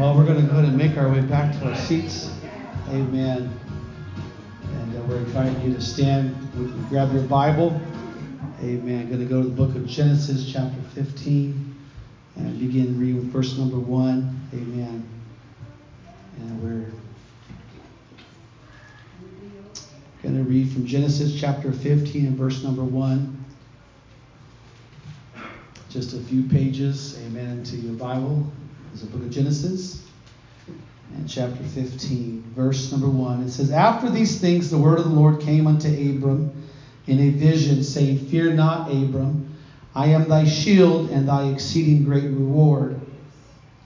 Well, we're going to go ahead and make our way back to our seats. Amen. And uh, we're inviting you to stand, grab your Bible. Amen. Going to go to the book of Genesis, chapter 15, and begin reading with verse number 1. Amen. And we're going to read from Genesis chapter 15 and verse number 1 just a few pages, amen, To your Bible. Is the book of Genesis and chapter 15, verse number 1. It says, After these things the word of the Lord came unto Abram in a vision, saying, Fear not, Abram, I am thy shield and thy exceeding great reward.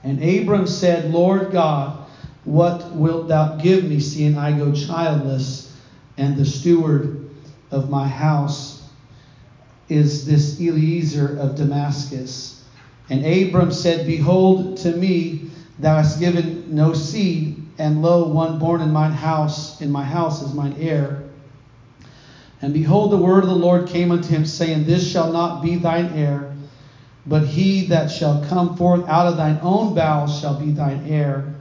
And Abram said, Lord God, what wilt thou give me, seeing I go childless, and the steward of my house is this Eliezer of Damascus. And Abram said, Behold, to me thou hast given no seed, and lo, one born in mine house, in my house is mine heir. And behold, the word of the Lord came unto him, saying, This shall not be thine heir, but he that shall come forth out of thine own bowels shall be thine heir.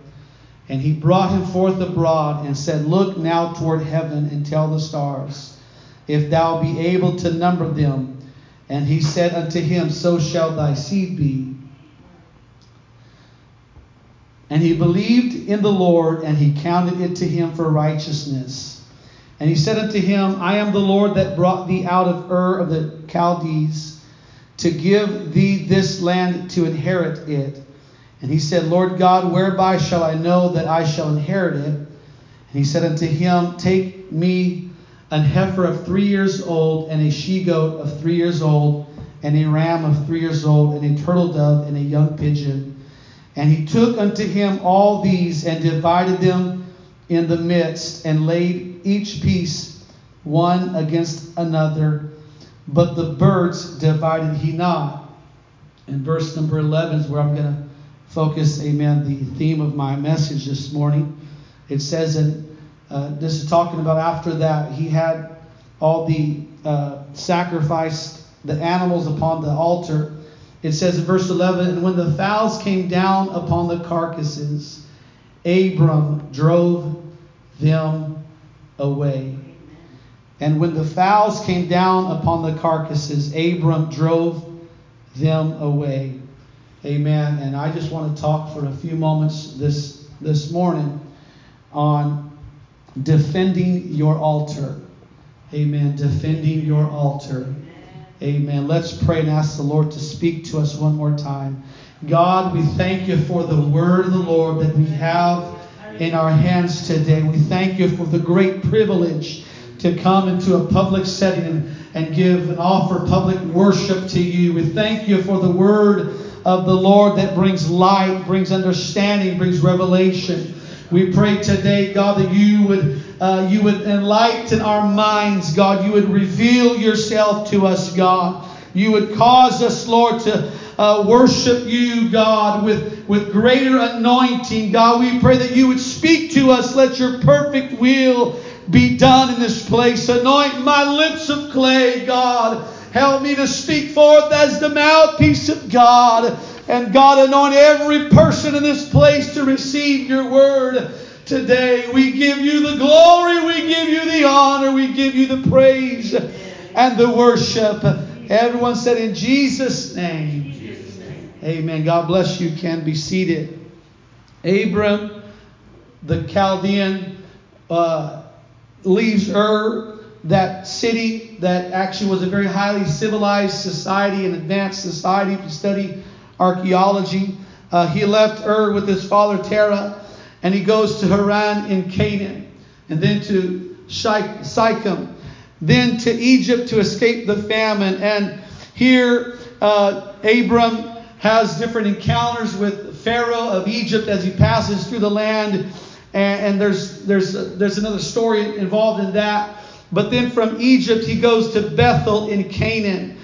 And he brought him forth abroad, and said, Look now toward heaven, and tell the stars, if thou be able to number them. And he said unto him, So shall thy seed be. And he believed in the Lord, and he counted it to him for righteousness. And he said unto him, I am the Lord that brought thee out of Ur of the Chaldees to give thee this land to inherit it. And he said, Lord God, whereby shall I know that I shall inherit it? And he said unto him, Take me an heifer of three years old, and a she goat of three years old, and a ram of three years old, and a turtle dove, and a young pigeon. And he took unto him all these, and divided them in the midst, and laid each piece one against another. But the birds divided he not. And verse number 11 is where I'm going to focus, amen, the theme of my message this morning. It says, And uh, this is talking about after that he had all the uh, sacrificed the animals upon the altar. It says in verse 11, and when the fowls came down upon the carcasses, Abram drove them away. And when the fowls came down upon the carcasses, Abram drove them away. Amen. And I just want to talk for a few moments this this morning on defending your altar. Amen. Defending your altar. Amen. Let's pray and ask the Lord to speak to us one more time. God, we thank you for the word of the Lord that we have in our hands today. We thank you for the great privilege to come into a public setting and, give and offer public worship to you. We thank you for the word of the Lord that brings light, brings understanding, brings revelation. We pray today, God, that you would uh, you would enlighten our minds, God. You would reveal yourself to us, God. You would cause us, Lord, to uh, worship you, God, with, with greater anointing. God, we pray that you would speak to us. Let your perfect will be done in this place. Anoint my lips of clay, God. Help me to speak forth as the mouthpiece of God. And God, anoint every person in this place to receive your word today. We give you the glory, we give you the honor, we give you the praise and the worship. Everyone said, In Jesus' name. Amen. God bless you. Can be seated. Abram, the Chaldean, uh, leaves Ur, that city that actually was a very highly civilized society, an advanced society to study archaeology. Uh, he left Ur with his father Terah, and he goes to Haran in Canaan, and then to Shechem, then to Egypt to escape the famine. And here, uh, Abram has different encounters with Pharaoh of Egypt as he passes through the land, and, and there's there's there's another story involved in that. But then from Egypt, he goes to Bethel in Canaan.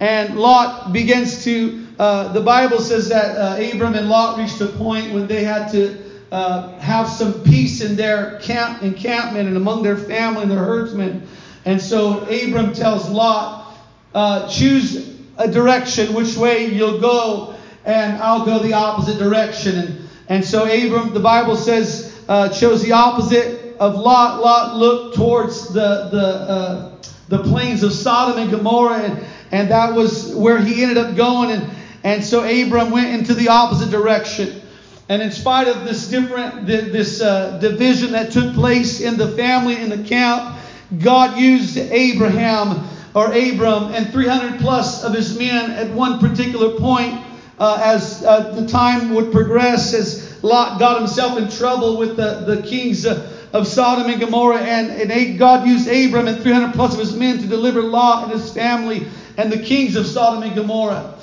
And Lot begins to, uh, the Bible says that uh, Abram and Lot reached a point when they had to uh, have some peace in their camp, encampment and among their family and their herdsmen. And so Abram tells Lot, uh, choose a direction, which way you'll go, and I'll go the opposite direction. And And so Abram, the Bible says, uh, chose the opposite of Lot. Lot looked towards the the the plains of Sodom and Gomorrah, and, and that was where he ended up going. And and so Abram went into the opposite direction. And in spite of this different this uh, division that took place in the family in the camp, God used Abraham or Abram and 300 plus of his men at one particular point uh, as uh, the time would progress, as Lot got himself in trouble with the, the kings uh, of Sodom and Gomorrah, and, and God used Abram and 300 plus of his men to deliver Lot and his family and the kings of Sodom and Gomorrah.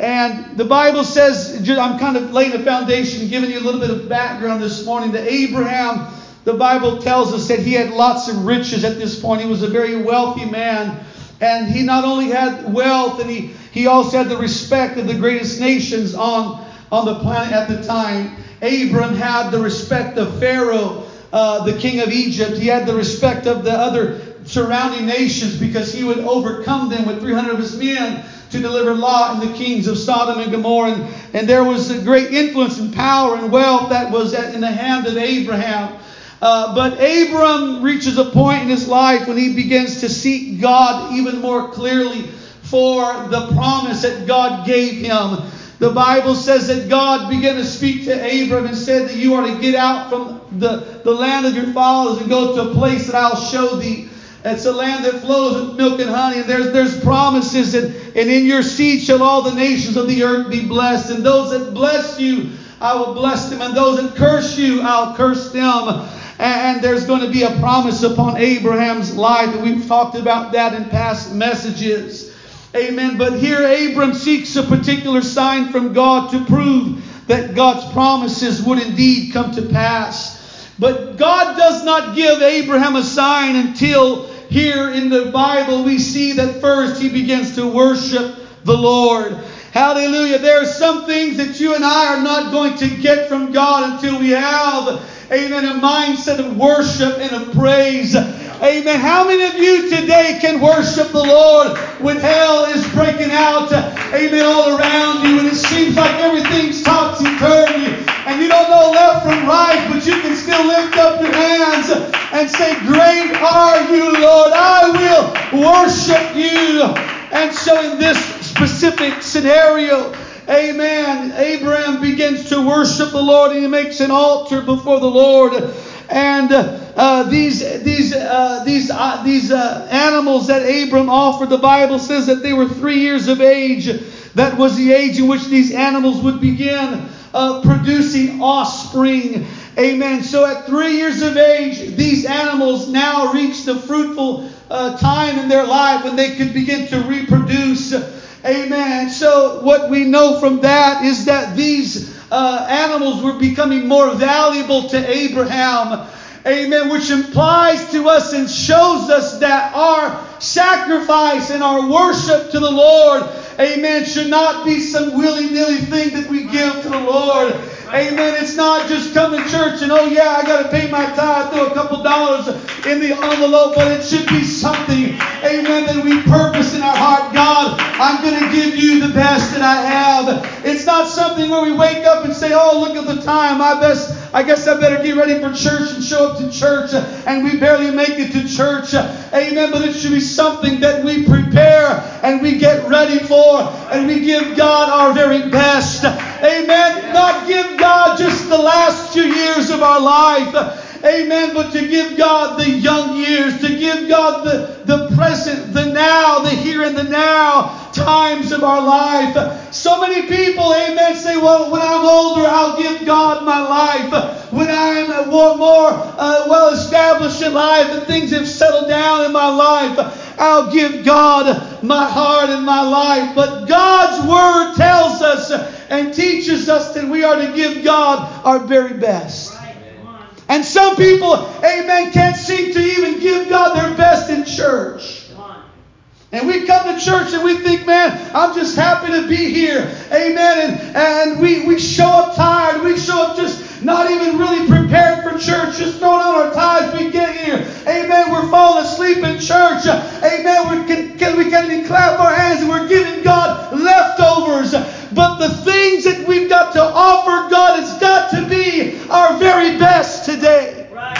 And the Bible says, I'm kind of laying a foundation, giving you a little bit of background this morning, that Abraham, the Bible tells us that he had lots of riches at this point. He was a very wealthy man. And he not only had wealth, and he, he also had the respect of the greatest nations on, on the planet at the time. Abram had the respect of Pharaoh, uh, the king of Egypt. He had the respect of the other surrounding nations because he would overcome them with 300 of his men to deliver Lot and the kings of Sodom and Gomorrah. And, and there was a great influence and power and wealth that was in the hand of Abraham. Uh, but Abram reaches a point in his life when he begins to seek God even more clearly for the promise that God gave him. The Bible says that God began to speak to Abram and said that you are to get out from the, the land of your fathers and go to a place that I'll show thee. It's a land that flows with milk and honey, and there's there's promises, and, and in your seed shall all the nations of the earth be blessed. And those that bless you, I will bless them, and those that curse you, I'll curse them. And there's going to be a promise upon Abraham's life, and we've talked about that in past messages. Amen. But here Abram seeks a particular sign from God to prove that God's promises would indeed come to pass. But God does not give Abraham a sign until here in the Bible we see that first he begins to worship the Lord. Hallelujah. There are some things that you and I are not going to get from God until we have Amen. A mindset of worship and of praise. Amen. How many of you today can worship the Lord when hell is breaking out? Amen. All around you, and it seems like everything's topsy turvy, and you don't know left from right, but you can still lift up your hands and say, Great are you, Lord. I will worship you. And so, in this specific scenario, Amen. Abraham begins to worship the Lord and he makes an altar before the Lord. And uh, these these uh, these uh, these uh, animals that Abram offered, the Bible says that they were three years of age. That was the age in which these animals would begin uh, producing offspring. Amen. So at three years of age, these animals now reached the fruitful uh, time in their life when they could begin to reproduce. Amen. So what we know from that is that these uh, animals were becoming more valuable to Abraham. Amen. Which implies to us and shows us that our sacrifice and our worship to the Lord, amen, should not be some willy nilly thing that we give to the Lord. Amen. It's not just come to church and, oh, yeah, I got to pay my tithe, throw a couple dollars in the envelope, but it should be something, amen, that we purpose in our heart. God, I'm going to give you the best that I have. It's not something where we wake up and say, oh, look at the time. I best. I guess I better get ready for church and show up to church, and we barely make it to church. Amen. But it should be something that we prepare and we get ready for, and we give God our very best. Amen. Not give God just the last few years of our life. Amen. But to give God the young years, to give God the, the present, the now, the here and the now times of our life. So many people, amen, say, well, when I'm older, I'll give God my life. When I'm more, more uh, well established in life and things have settled down in my life, I'll give God my heart and my life. But God's word tells us and teaches us that we are to give God our very best. And some people, amen, can't seem to even give God their best in church. And we come to church and we think, man, I'm just happy to be here. Amen. And, and we, we show up tired. We show up just not even really prepared for church, just throwing on our ties. We get here. Amen. We're falling asleep in church. Amen. We, can, can, we can't even clap our hands and we're giving God leftovers. But the things that we've got to offer, God, has got to be our very best today. Right.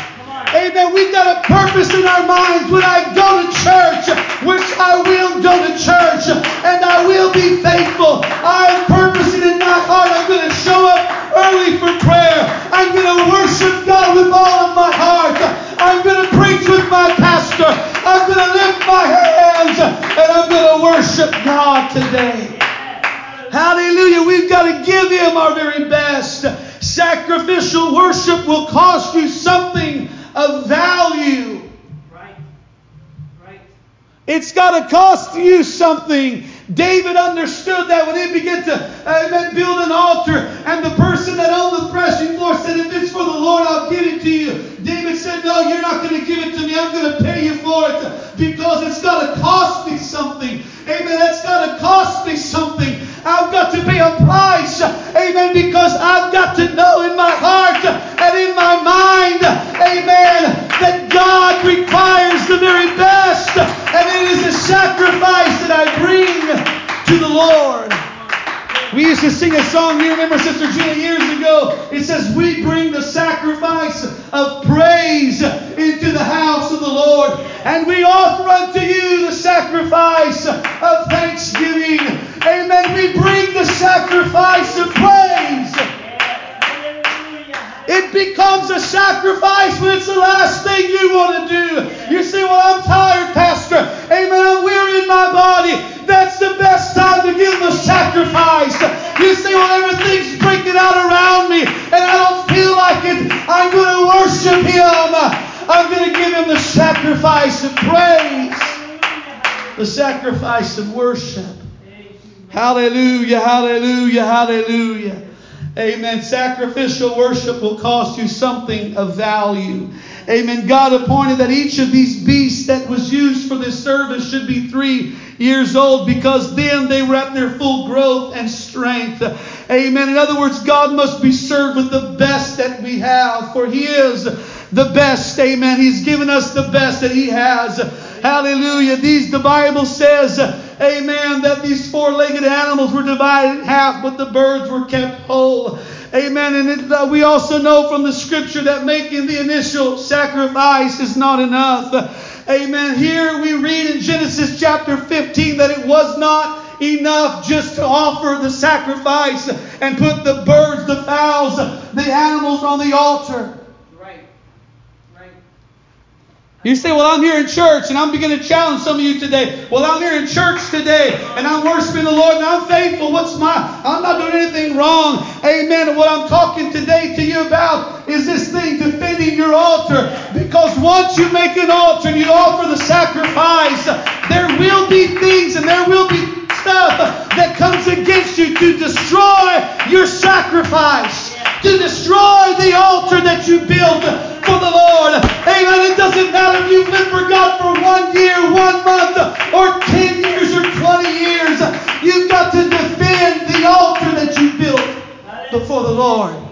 Amen. We've got a purpose in our minds. When I go to church, which I will go to church, and I will be faithful. I am purposing in my heart. I'm going to show up early for prayer. I'm going to worship God with all of my heart. I'm going to preach with my pastor. I'm going to lift my hands, and I'm going to worship God today. Hallelujah. We've got to give Him our very best. Sacrificial worship will cost you something of value. Right. Right. It's got to cost you something. David understood that when he began to uh, amen, build an altar, and the person that owned the threshing floor said, If it's for the Lord, I'll give it to you. David said, No, you're not going to give it to me. I'm going to pay you for it because it's got to cost me something. Amen. That's got to cost me something. I've got to pay a price. Amen. Because I've got to know in Worship will cost you something of value. Amen. God appointed that each of these beasts that was used for this service should be three years old because then they were at their full growth and strength. Amen. In other words, God must be served with the best that we have, for He is the best. Amen. He's given us the best that He has. Hallelujah. These, the Bible says, amen, that these four legged animals were divided in half, but the birds were kept whole. Amen. And it, uh, we also know from the scripture that making the initial sacrifice is not enough. Amen. Here we read in Genesis chapter 15 that it was not enough just to offer the sacrifice and put the birds, the fowls, the animals on the altar. Right. Right. You say, Well, I'm here in church, and I'm beginning to challenge some of you today. Well, I'm here in church today, and I'm worshiping the Lord, and I'm faithful. What's my, I'm not doing anything wrong. Amen. And what I'm talking today to you about is this thing, defending your altar. Because once you make an altar and you offer the sacrifice, there will be things and there will be stuff that comes against you to destroy your sacrifice, to destroy the altar that you built for the Lord. Amen. It doesn't matter if you've lived for God for one year, one month, or 10 years, or 20 years. You've got to defend the altar that you built before the Lord.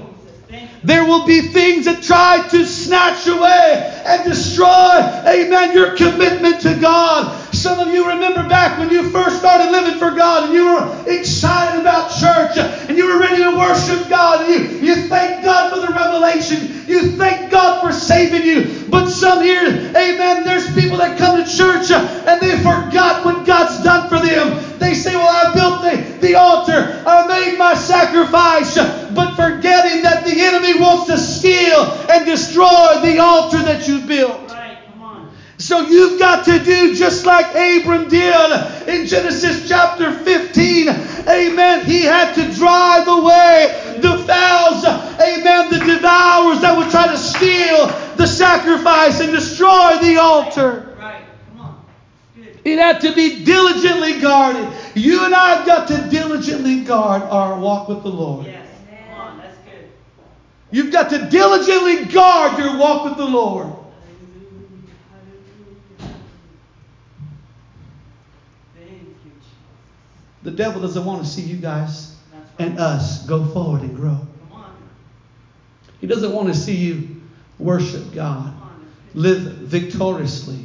There will be things that try to snatch away and destroy, amen, your commitment to God. Some of you remember back when you first started living for God and you were excited about church and you were ready to worship God and you, you thank God for the revelation. You thank God for saving you. You've got to diligently guard your walk with the Lord. The devil doesn't want to see you guys and us go forward and grow. He doesn't want to see you worship God, live victoriously.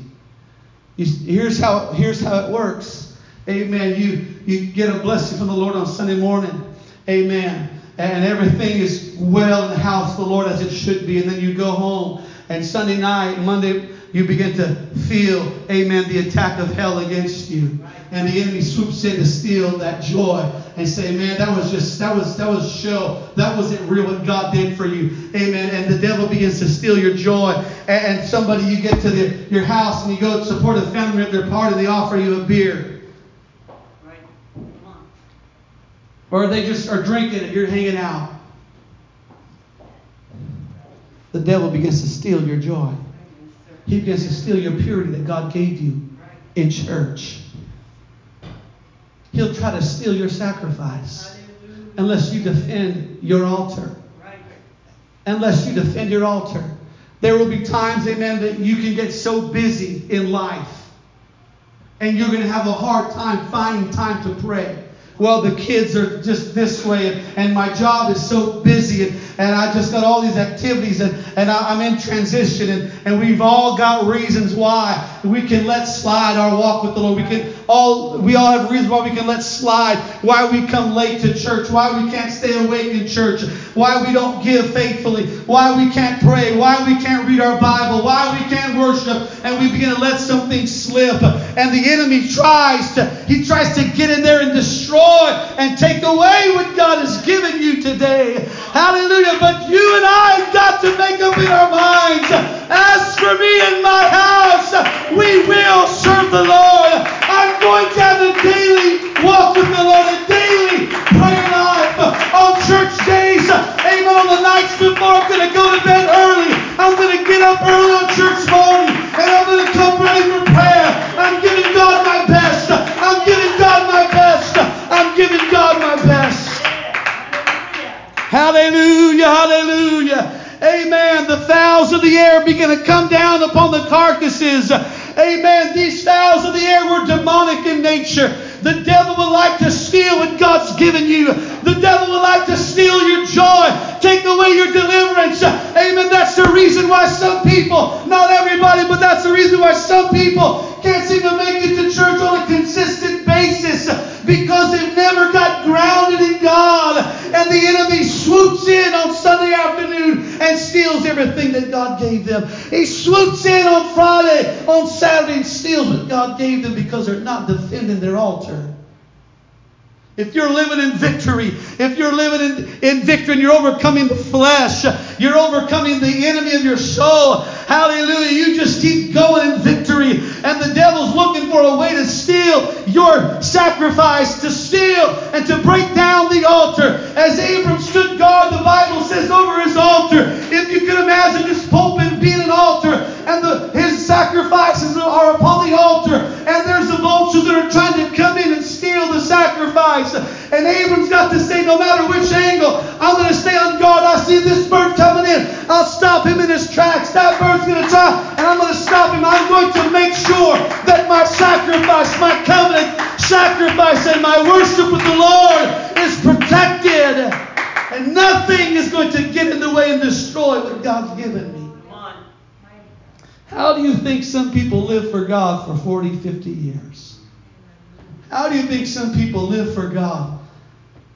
Here's how, here's how it works. Amen. You, you get a blessing from the Lord on Sunday morning. Amen. And everything is well in the house of the Lord as it should be. And then you go home. And Sunday night, Monday, you begin to feel, amen, the attack of hell against you. And the enemy swoops in to steal that joy and say, man, that was just, that was, that was show. That wasn't real what God did for you. Amen. And the devil begins to steal your joy. And, and somebody, you get to the, your house and you go support a family at their party, they offer you a beer. Right. Come on. Or they just are drinking it, you're hanging out. The devil begins to steal your joy. He begins to steal your purity that God gave you in church. He'll try to steal your sacrifice unless you defend your altar. Unless you defend your altar. There will be times, amen, that you can get so busy in life and you're going to have a hard time finding time to pray. Well, the kids are just this way, and, and my job is so busy, and, and I just got all these activities, and, and I, I'm in transition, and, and we've all got reasons why we can let slide our walk with the Lord. We can all we all have reasons why we can let slide, why we come late to church, why we can't stay awake in church, why we don't give faithfully, why we can't pray, why we can't read our Bible, why we can't worship, and we begin to let something slip. And the enemy tries to he tries to get in there and destroy and take away what God has given you today. Hallelujah. But you and I have got to make up in our minds. As for me and my house, we will serve the Lord. I'm going to have a daily walk with the Lord, a daily prayer life on church days. Amen. On the nights before I'm going to go to bed early. I'm going to get up early on church morning and I'm going to come ready for prayer. I'm giving God my best. I'm giving God my best. I'm giving God my best. Hallelujah. Hallelujah. Amen. The fowls of the air begin to come down upon the carcasses. Flesh, you're overcoming the enemy of your soul, hallelujah, you just keep going in victory. And the devil's looking for a way to steal your sacrifice, to think some people live for God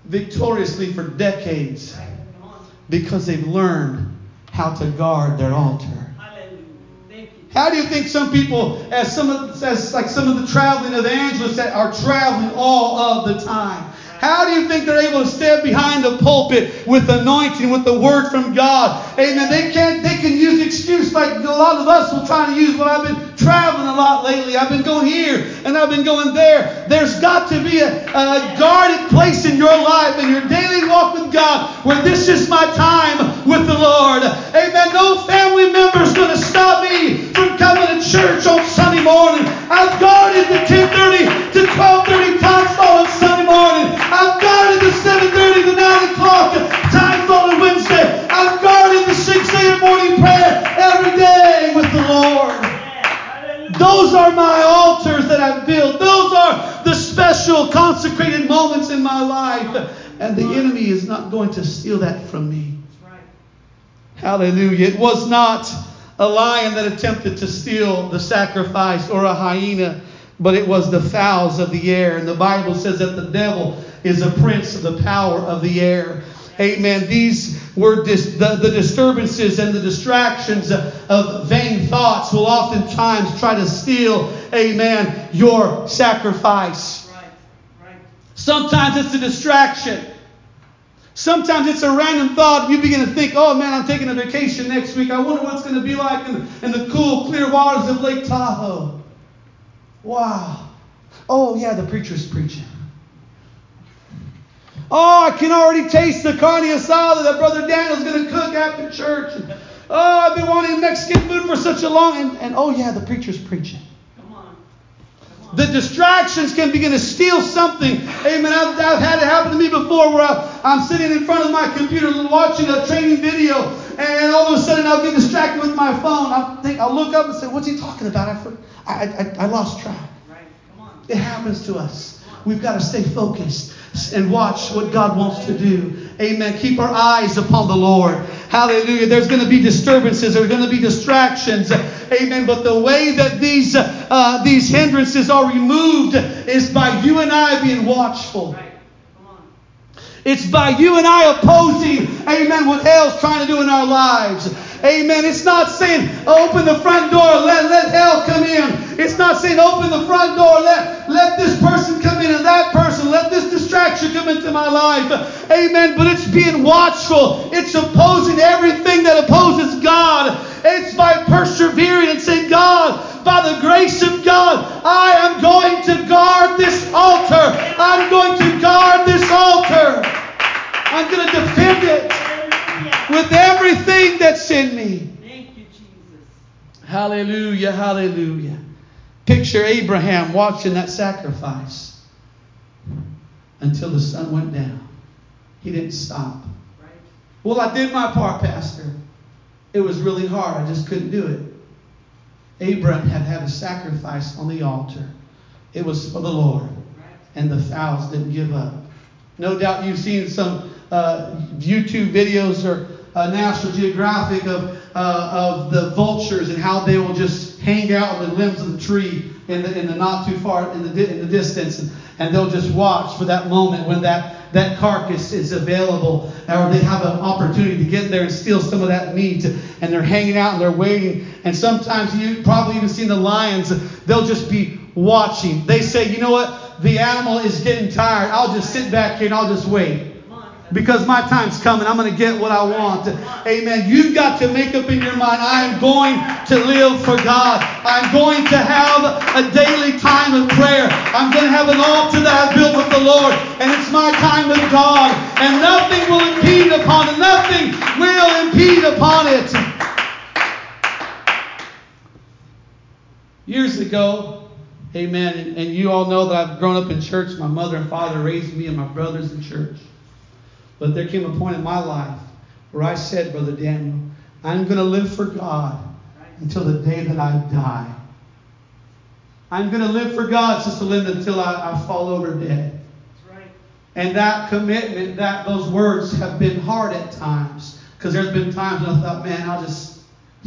victoriously for decades? Right. Come on. Because they've learned how to guard their altar. Hallelujah. Thank you. How do you think some people, as some of, as like some of the traveling evangelists that are traveling all of the time, how do you think they're able to stand behind the pulpit with anointing, with the word from God? Amen. They can't. They can use excuse like a lot of us will try to use. Well, I've been traveling a lot lately. I've been going here and I've been going there. There's got to be a, a guarded place in your life in your daily walk with God where this is my time with the Lord. Amen. No family member is going to stop me from coming to church on Sunday morning. I've guarded the 10:30 to 12:30 time Hallelujah. It was not a lion that attempted to steal the sacrifice or a hyena, but it was the fowls of the air. And the Bible says that the devil is a prince of the power of the air. Amen. These were dis- the, the disturbances and the distractions of vain thoughts will oftentimes try to steal, amen, your sacrifice. Right. Right. Sometimes it's a distraction. Sometimes it's a random thought. You begin to think, oh man, I'm taking a vacation next week. I wonder what it's going to be like in, in the cool, clear waters of Lake Tahoe. Wow. Oh, yeah, the preacher's preaching. Oh, I can already taste the carne asada that Brother Daniel's going to cook after church. Oh, I've been wanting Mexican food for such a long and, and oh yeah, the preacher's preaching. Come on. Come on. The distractions can begin to steal something. Amen. I've, I've had it happen to me before where I, I'm sitting in front of my computer watching a training video, and all of a sudden I'll get distracted with my phone. I'll, think, I'll look up and say, What's he talking about? I, I, I, I lost track. It happens to us. We've got to stay focused and watch what God wants to do. Amen. Keep our eyes upon the Lord. Hallelujah. There's going to be disturbances. There's going to be distractions. Amen. But the way that these uh, these hindrances are removed is by you and I being watchful. It's by you and I opposing, amen, what hell's trying to do in our lives. Amen. It's not saying open the front door, let, let hell come in. It's not saying open the front door, let, let this person come in and that person, let this distraction come into my life. Amen. But it's being watchful. It's opposing everything that opposes God. It's by persevering and saying, God, by the grace of God, I am going to guard this altar. I'm going to guard this altar. I'm going to defend it with everything that's in me. Thank you, Jesus. Hallelujah, hallelujah. Picture Abraham watching that sacrifice until the sun went down. He didn't stop. Right. Well, I did my part, Pastor. It was really hard. I just couldn't do it. Abraham had had a sacrifice on the altar. It was for the Lord. And the fowls didn't give up. No doubt you've seen some uh, YouTube videos or uh, National Geographic of uh, of the vultures and how they will just hang out on the limbs of the tree in the, in the not too far in the in the distance, and, and they'll just watch for that moment when that that carcass is available, or they have an opportunity to get there and steal some of that meat, and they're hanging out and they're waiting. And sometimes you probably even seen the lions; they'll just be watching. They say, you know what? The animal is getting tired. I'll just sit back here and I'll just wait. Because my time's coming. I'm going to get what I want. Amen. You've got to make up in your mind I am going to live for God. I'm going to have a daily time of prayer. I'm going to have an altar that I've built with the Lord. And it's my time with God. And nothing will impede upon it. Nothing will impede upon it. Years ago, amen, and you all know that I've grown up in church. My mother and father raised me and my brothers in church. But there came a point in my life where I said, Brother Daniel, I'm going to live for God until the day that I die. I'm going to live for God, Sister Linda, until I, I fall over dead. Right. And that commitment, that those words have been hard at times. Because there's been times when I thought, man, I'll just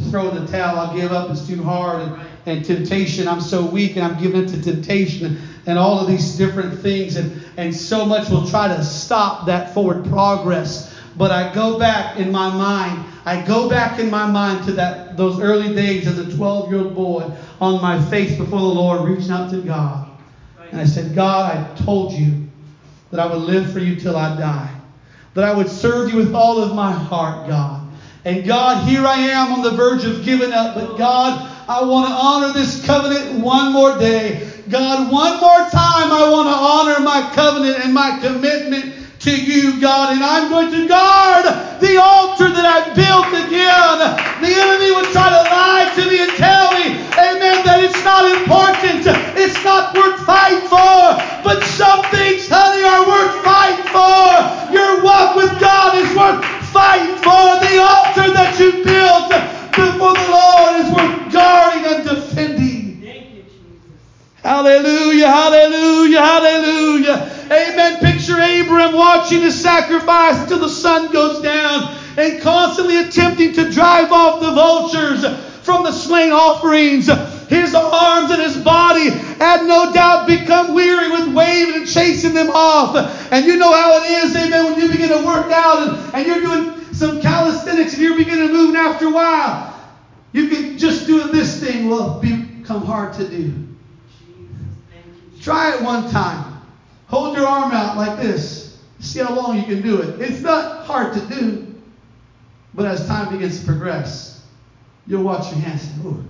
throw in the towel, I'll give up, it's too hard. And, and temptation, I'm so weak and I'm given to temptation and all of these different things. And, and so much will try to stop that forward progress. But I go back in my mind, I go back in my mind to that those early days as a 12 year old boy on my face before the Lord, reaching out to God. And I said, God, I told you that I would live for you till I die, that I would serve you with all of my heart, God. And God, here I am on the verge of giving up, but God, I want to honor this covenant one more day. God, one more time, I want to honor my covenant and my commitment to you, God. And I'm going to guard the altar that I've built again. The enemy would try to lie to me and tell me, amen, that it's not important. It's not worth fighting for. But some things, honey, are worth fighting for. Your walk with God is worth fighting for. The altar that you built before the Lord is worth guarding and defending. Thank you, Jesus. Hallelujah, hallelujah, hallelujah. Amen. Picture Abram watching the sacrifice until the sun goes down and constantly attempting to drive off the vultures from the slain offerings. His arms and his body had no doubt become weary with waving and chasing them off. And you know how it is, amen, when you begin to work out and, and you're doing some calisthenics and you're beginning to move and after a while. You can just doing this thing will become hard to do. Try it one time. Hold your arm out like this. See how long you can do it. It's not hard to do, but as time begins to progress, you'll watch your hands "Ooh,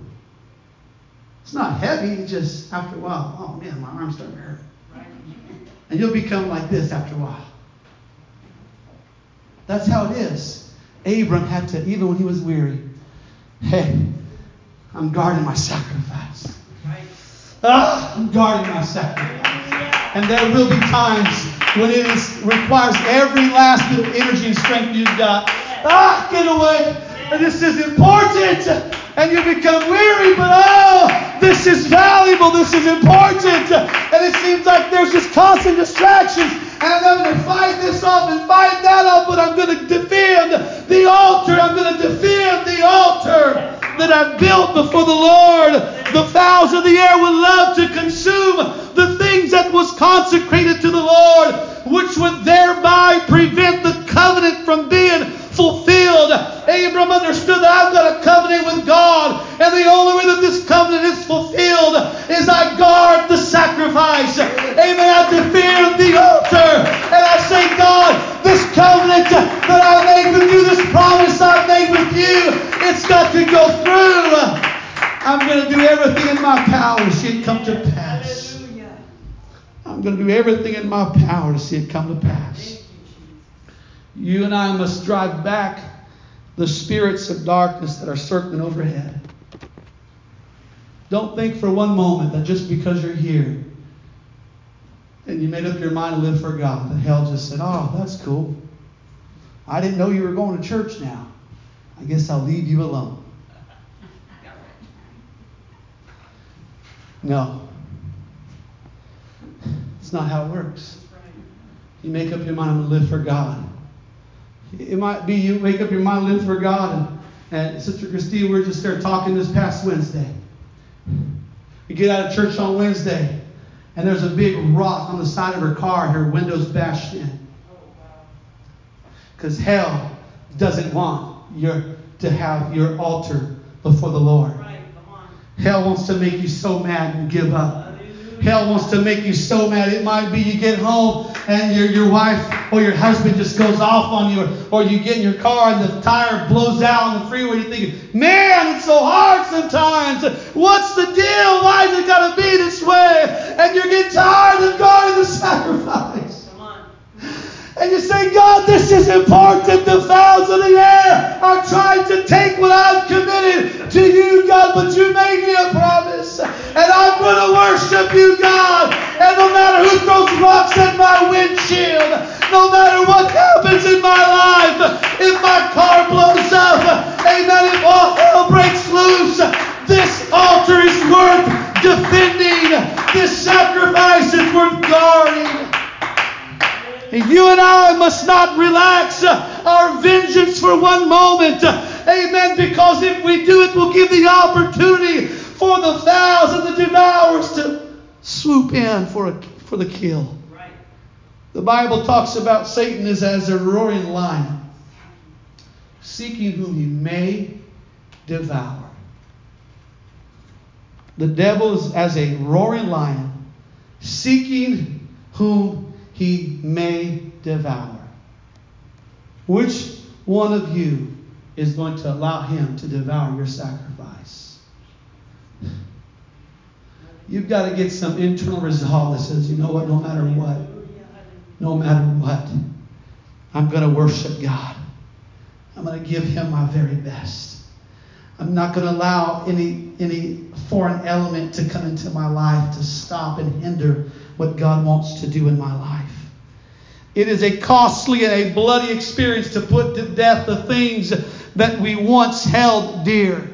it's not heavy. It's just after a while, oh man, my arm's starting to hurt." And you'll become like this after a while. That's how it is. Abram had to, even when he was weary, hey, I'm guarding my sacrifice. Ah, I'm guarding my sacrifice. And there will be times when it is, requires every last bit of energy and strength you've got. Ah, get away. This is important. And you become weary, but oh, this is valuable. This is important. And it seems like there's just constant distractions. And I'm having to fight this off and fight that off, but I'm going to defend the altar. I'm going to defend the altar that I've built before the Lord. The fowls of the air would love to consume the things that was consecrated to the Lord, which would thereby prevent the covenant from being fulfilled. Abram understood that I've got a covenant with God, and the only way that this covenant is fulfilled is I guard the sacrifice. Amen. I defend the altar, and I say, God, this covenant that I made with you, this promise I made with you, it's got to go through. I'm going to do everything in my power to see it come to pass. I'm going to do everything in my power to see it come to pass. You, and I must drive back the spirits of darkness that are circling overhead. Don't think for one moment that just because you're here and you made up your mind to live for God, that hell just said, Oh, that's cool. I didn't know you were going to church now. I guess I'll leave you alone. No. It's not how it works. You make up your mind to live for God. It might be you make up your mind live for God, and, and Sister Christine, we were just there talking this past Wednesday. We get out of church on Wednesday, and there's a big rock on the side of her car, her windows bashed in. Because hell doesn't want your to have your altar before the Lord. Right, come on. Hell wants to make you so mad and give up. Hell wants to make you so mad. It might be you get home and your, your wife or your husband just goes off on you, or, or you get in your car and the tire blows out on the freeway. You're thinking, man, it's so hard sometimes. What's the deal? Why's it got to be this way? And you're getting tired of going to sacrifice. Come on. And you say, God, this is important. The fowls of the air are trying to take for, the kill. Right. The Bible talks about Satan as, as a roaring lion, seeking whom he may devour. The devil is as a roaring lion, seeking whom he may devour. Which one of you is going to allow him to devour your sacrifice? You've got to get some internal resolve that says, you know what, no matter what, no matter what, I'm going to worship God. I'm going to give Him my very best. I'm not going to allow any, any foreign element to come into my life to stop and hinder what God wants to do in my life. It is a costly and a bloody experience to put to death the things that we once held dear.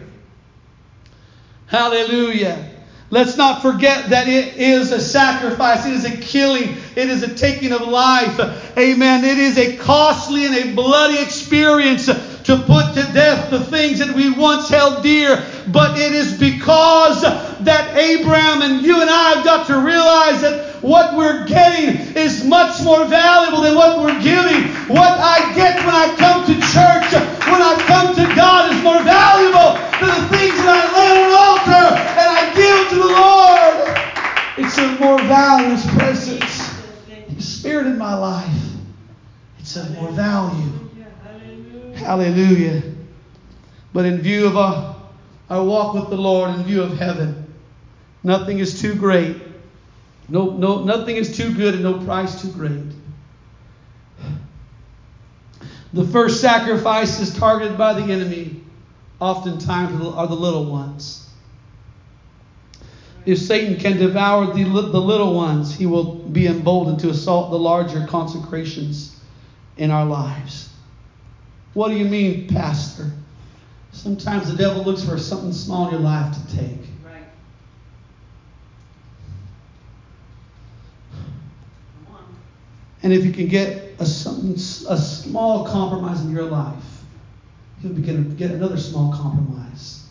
Hallelujah. Let's not forget that it is a sacrifice. It is a killing. It is a taking of life. Amen. It is a costly and a bloody experience to put to death the things that we once held dear. But it is because that Abraham and you and I have got to realize that what we're getting is much more valuable than what we're giving. What I get when I come to church, when I come to God, is more valuable than the that I lay on an altar and I give to the Lord. It's a more value, presence, Spirit in my life. It's of more value. Hallelujah. But in view of our, our walk with the Lord, in view of heaven, nothing is too great. No, no, nothing is too good and no price too great. The first sacrifice is targeted by the enemy oftentimes are the little ones. If Satan can devour the, the little ones, he will be emboldened to assault the larger consecrations in our lives. What do you mean, Pastor? Sometimes the devil looks for something small in your life to take. Right. And if you can get a, something, a small compromise in your life, he'll begin to get another small compromise.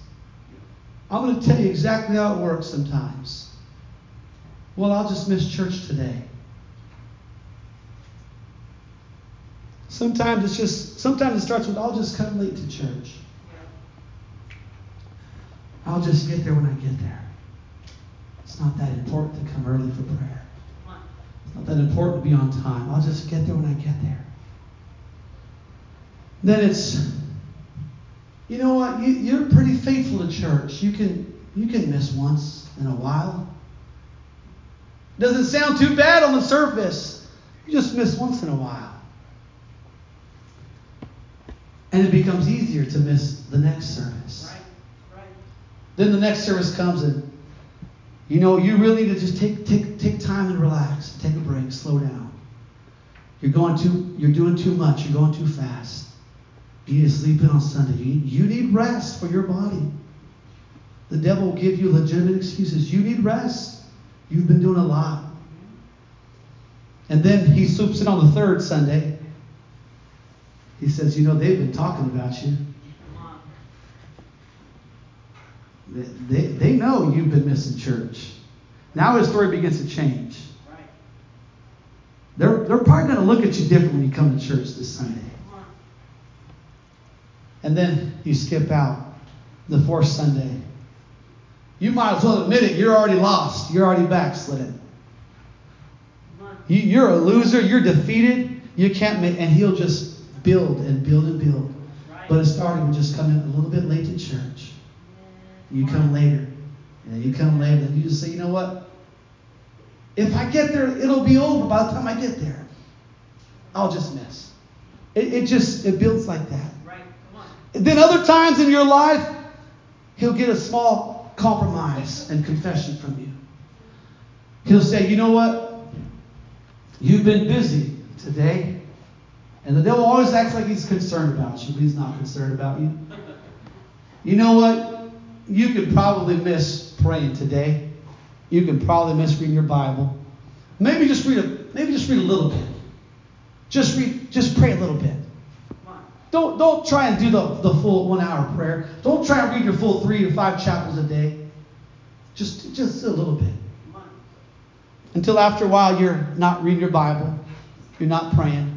I'm going to tell you exactly how it works sometimes. Well, I'll just miss church today. Sometimes it's just, sometimes it starts with, I'll just come late to church. I'll just get there when I get there. It's not that important to come early for prayer. It's not that important to be on time. I'll just get there when I get there. Then it's, you know what? You, you're pretty faithful to church. You can you can miss once in a while. Doesn't sound too bad on the surface. You just miss once in a while. And it becomes easier to miss the next service. Right. Right. Then the next service comes and you know you really need to just take take take time and relax, take a break, slow down. You're going too you're doing too much, you're going too fast. You need to sleep in on Sunday. You, you need rest for your body. The devil will give you legitimate excuses. You need rest. You've been doing a lot. And then he swoops in on the third Sunday. He says, You know, they've been talking about you. They, they, they know you've been missing church. Now his story begins to change. They're, they're probably going to look at you different when you come to church this Sunday. And then you skip out the fourth Sunday. You might as well admit it. You're already lost. You're already backslidden. You, you're a loser. You're defeated. You can't make. And he'll just build and build and build. But it started with just coming a little bit late to church. You come later. And you come later. And you just say, you know what? If I get there, it'll be over by the time I get there. I'll just miss. It, it just it builds like that. Then other times in your life, he'll get a small compromise and confession from you. He'll say, you know what? You've been busy today. And the devil always acts like he's concerned about you, but he's not concerned about you. You know what? You could probably miss praying today. You can probably miss reading your Bible. Maybe just read a maybe just read a little bit. Just read just pray a little bit. Don't don't try and do the, the full one hour prayer. Don't try and read your full three or five chapters a day. Just just a little bit. Until after a while you're not reading your Bible, you're not praying,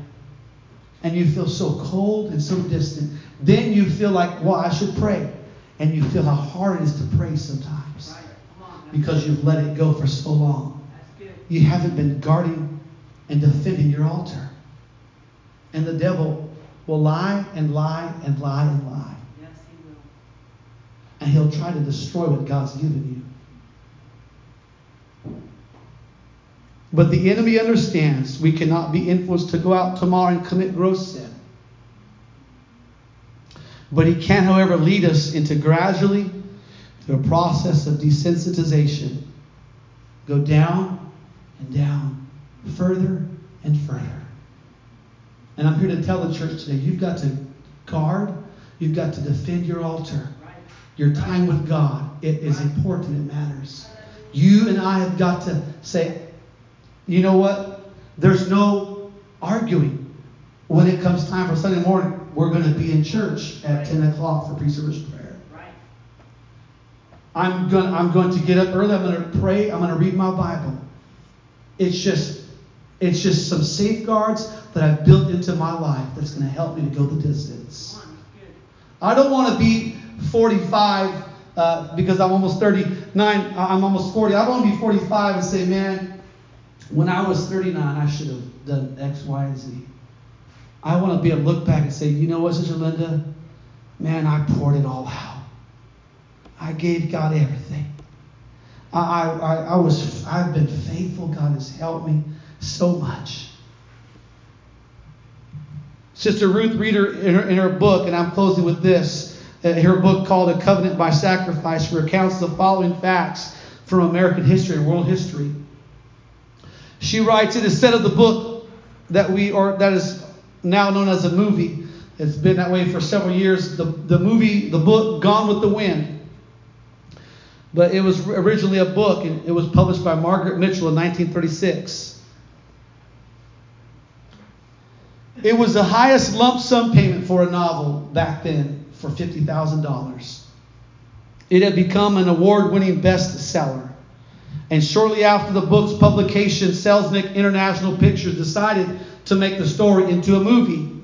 and you feel so cold and so distant. Then you feel like, well, I should pray. And you feel how hard it is to pray sometimes because you've let it go for so long. You haven't been guarding and defending your altar. And the devil will lie and lie and lie and lie. Yes, he will. and he'll try to destroy what God's given you. But the enemy understands we cannot be influenced to go out tomorrow and commit gross sin. But he can, however, lead us into gradually through a process of desensitization. Go down and down, further and further. And I'm here to tell the church today you've got to guard, you've got to defend your altar. Your time with God, it is important, it matters. You and I have got to say, you know what? There's no arguing. When it comes time for Sunday morning, we're going to be in church at 10 o'clock for pre service prayer. I'm going, I'm going to get up early. I'm going to pray. I'm going to read my Bible. It's just, it's just some safeguards that I've built into my life that's going to help me to go the distance. I don't want to be 45 uh, because I'm almost 39. I'm almost 40. I don't want to be 45 and say, man, when I was 39, I should have done X, Y, and Z. I want to be able to look back and say, you know what, Sister Linda? Man, I poured it all out. I gave God everything. I, I, I was, I've been faithful. God has helped me so much. Sister Ruth Reeder, in her, in her book, and I'm closing with this, uh, her book called A Covenant by Sacrifice, recounts the following facts from American history and world history. She writes, It is said of the book that we, or that is now known as a movie, it's been that way for several years. The, the movie, the book, Gone with the Wind. But it was originally a book, and it was published by Margaret Mitchell in 1936. It was the highest lump sum payment for a novel back then for $50,000. It had become an award winning bestseller. And shortly after the book's publication, Selznick International Pictures decided to make the story into a movie.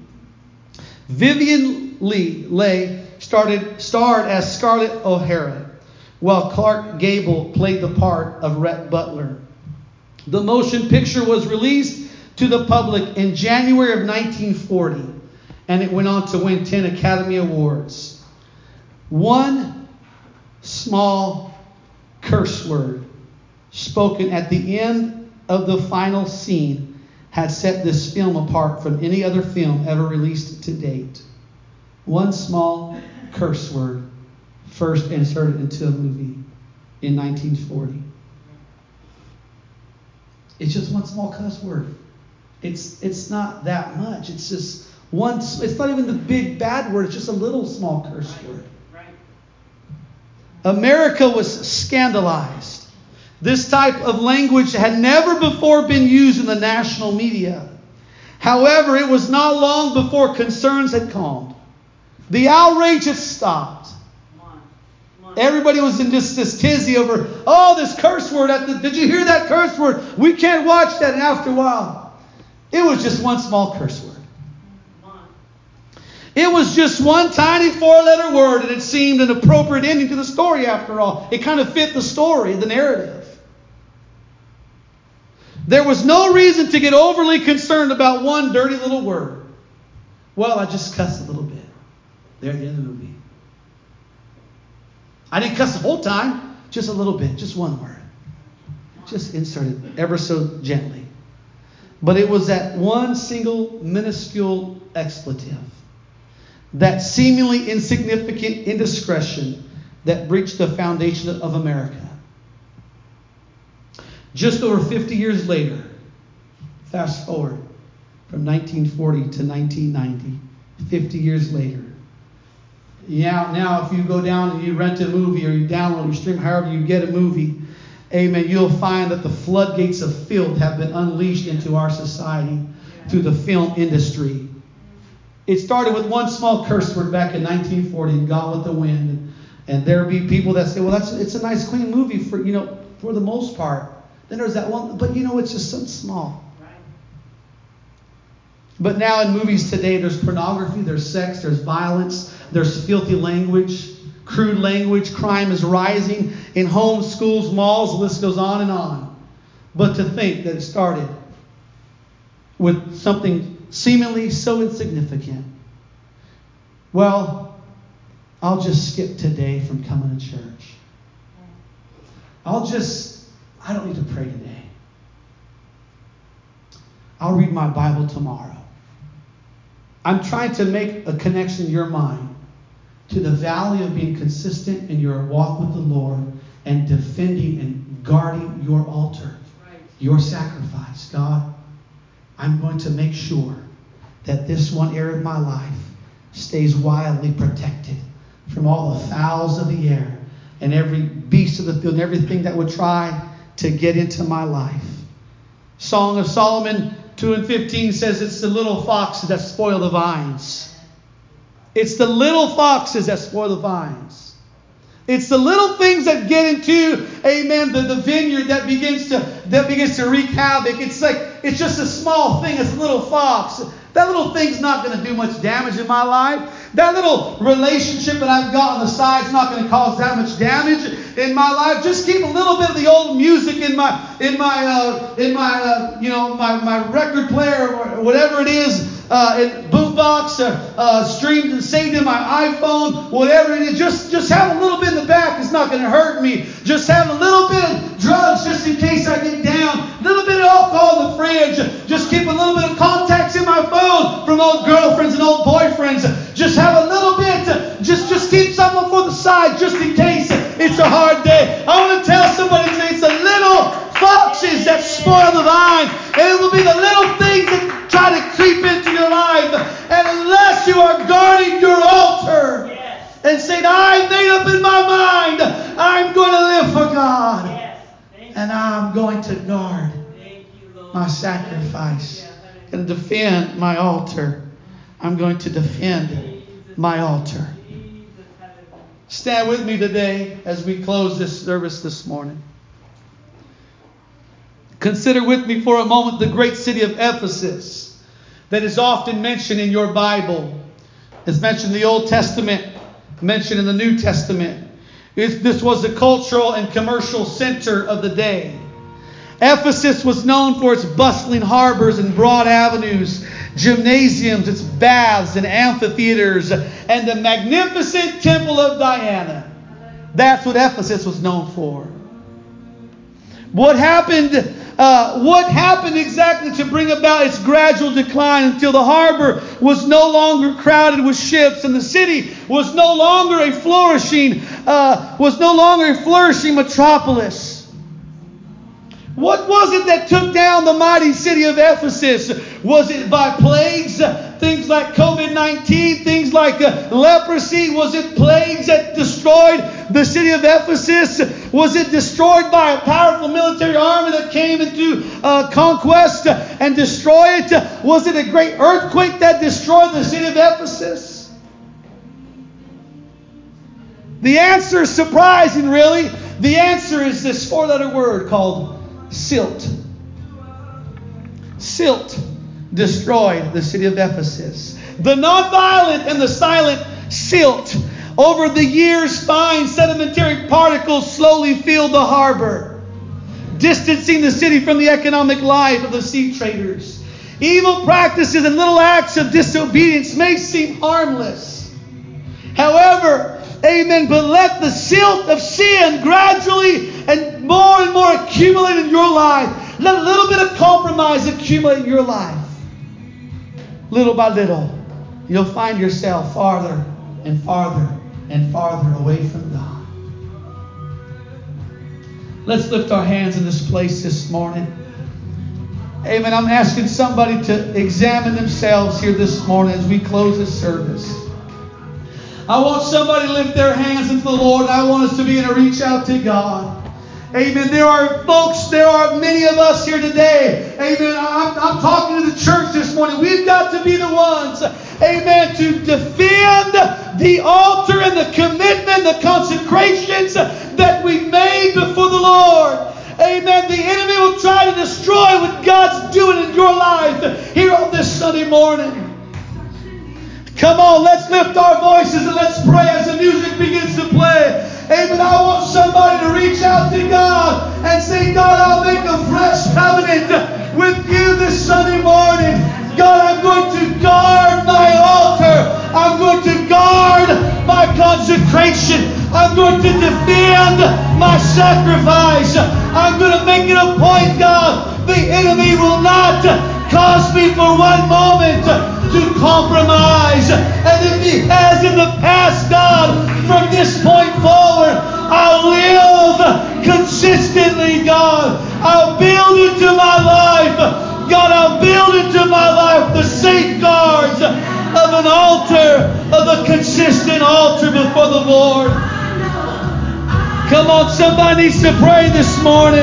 Vivien Lee Leigh started, starred as Scarlett O'Hara, while Clark Gable played the part of Rhett Butler. The motion picture was released to the public in January of 1940, and it went on to win 10 Academy Awards. One small curse word spoken at the end of the final scene had set this film apart from any other film ever released to date. One small curse word first inserted into a movie in 1940. It's just one small cuss word. It's it's not that much. It's just one. It's not even the big bad word. It's just a little small curse word. Right. America was scandalized. This type of language had never before been used in the national media. However, it was not long before concerns had calmed. The outrage had stopped. Come on. Come on. Everybody was in just this tizzy over, oh, this curse word. At the, did you hear that curse word? We can't watch that. And after a while, it was just one small curse word. It was just one tiny four letter word, and it seemed an appropriate ending to the story after all. It kind of fit the story, the narrative. There was no reason to get overly concerned about one dirty little word. Well, I just cussed a little bit. There at the end of the movie. I didn't cuss the whole time, just a little bit, just one word. Just inserted ever so gently. But it was that one single minuscule expletive, that seemingly insignificant indiscretion that breached the foundation of America. Just over 50 years later, fast forward from 1940 to 1990, 50 years later. Yeah, now if you go down and you rent a movie or you download or stream, however you get a movie, amen, you'll find that the floodgates of filth have been unleashed into our society through the film industry. It started with one small curse word back in 1940, Gone with the Wind. And there'll be people that say, well, that's it's a nice, clean movie for, you know, for the most part. Then there's that one, but you know, it's just something small. But now in movies today, there's pornography, there's sex, there's violence, there's filthy language, crude language. Crime is rising in homes, schools, malls. The list goes on and on. But to think that it started with something seemingly so insignificant. Well, I'll just skip today from coming to church. I'll just, I don't need to pray today. I'll read my Bible tomorrow. I'm trying to make a connection in your mind to the value of being consistent in your walk with the Lord and defending and guarding your altar, Right. your sacrifice. God, I'm going to make sure that this one area of my life stays wildly protected from all the fowls of the air and every beast of the field and everything that would try to get into my life. Song of Solomon 2 and 15 says it's the little foxes that spoil the vines. It's the little foxes that spoil the vines. It's the little things that get into, amen, the, the vineyard that begins to that begins to wreak havoc. It's like it's just a small thing, it's a little fox. That little thing's not going to do much damage in my life. That little relationship that I've got on the side is not going to cause that much damage in my life. Just keep a little bit of the old music in my in my uh, in my uh, you know my, my record player or whatever it is uh, in boombox, uh, uh, streamed and saved in my iPhone, whatever it is. Just just have a little bit in the back. It's not going to hurt me. Just have a little bit of drugs just in case I get down. A little bit of alcohol in the fridge. Just keep a little bit of my altar. I'm going to defend my altar. Stand with me today as we close this service this morning. Consider with me for a moment the great city of Ephesus that is often mentioned in your Bible. It's mentioned in the Old Testament, mentioned in the New Testament. It's- this was the cultural and commercial center of the day. Ephesus was known for its bustling harbors and broad avenues, gymnasiums, its baths and amphitheaters, and the magnificent Temple of Diana. That's what Ephesus was known for. What happened? Uh, what happened exactly to bring about its gradual decline until the harbor was no longer crowded with ships and the city was no longer a flourishing uh, was no longer a flourishing metropolis? What was it that took down the mighty city of Ephesus? Was it by plagues? Things like COVID 19, things like uh, leprosy? Was it plagues that destroyed the city of Ephesus? Was it destroyed by a powerful military army that came into uh, conquest and destroy it? Was it a great earthquake that destroyed the city of Ephesus? The answer is surprising, really. The answer is this four letter word called silt. Silt destroyed the city of Ephesus. The nonviolent and the silent silt. Over the years, fine sedimentary particles slowly filled the harbor, distancing the city from the economic life of the sea traders. Evil practices and little acts of disobedience may seem harmless. However, amen, but let the silt of sin gradually and more and more accumulate in your life. Let a little bit of compromise accumulate in your life. Little by little, you'll find yourself farther and farther and farther away from God. Let's lift our hands in this place this morning. Amen. I'm asking somebody to examine themselves here this morning as we close this service. I want somebody to lift their hands into the Lord. I want us to be begin to reach out to God. Amen. There are folks, there are many of us here today. Amen. I'm, I'm talking to the church this morning. We've got to be the ones, amen, to defend the altar and the commitment, the consecrations that we've made before the Lord. Amen. The enemy will try to destroy what God's doing in your life here on this Sunday morning. Come on, let's lift our voices and let's pray as the music begins to play. Amen. I want somebody to reach out to God and say, God, I'll make a fresh covenant with you this Sunday morning. God, I'm going to guard my altar. I'm going to guard my consecration. I'm going to defend my sacrifice. I'm going to make it a point, God. The enemy will not cause me for one moment to compromise. And if he has in the past, God, from this point forward, I'll live consistently, God. I'll build into my life. God, I'll build into my life the safeguards of an altar, of a consistent altar before the Lord. Come on, somebody needs to pray this morning.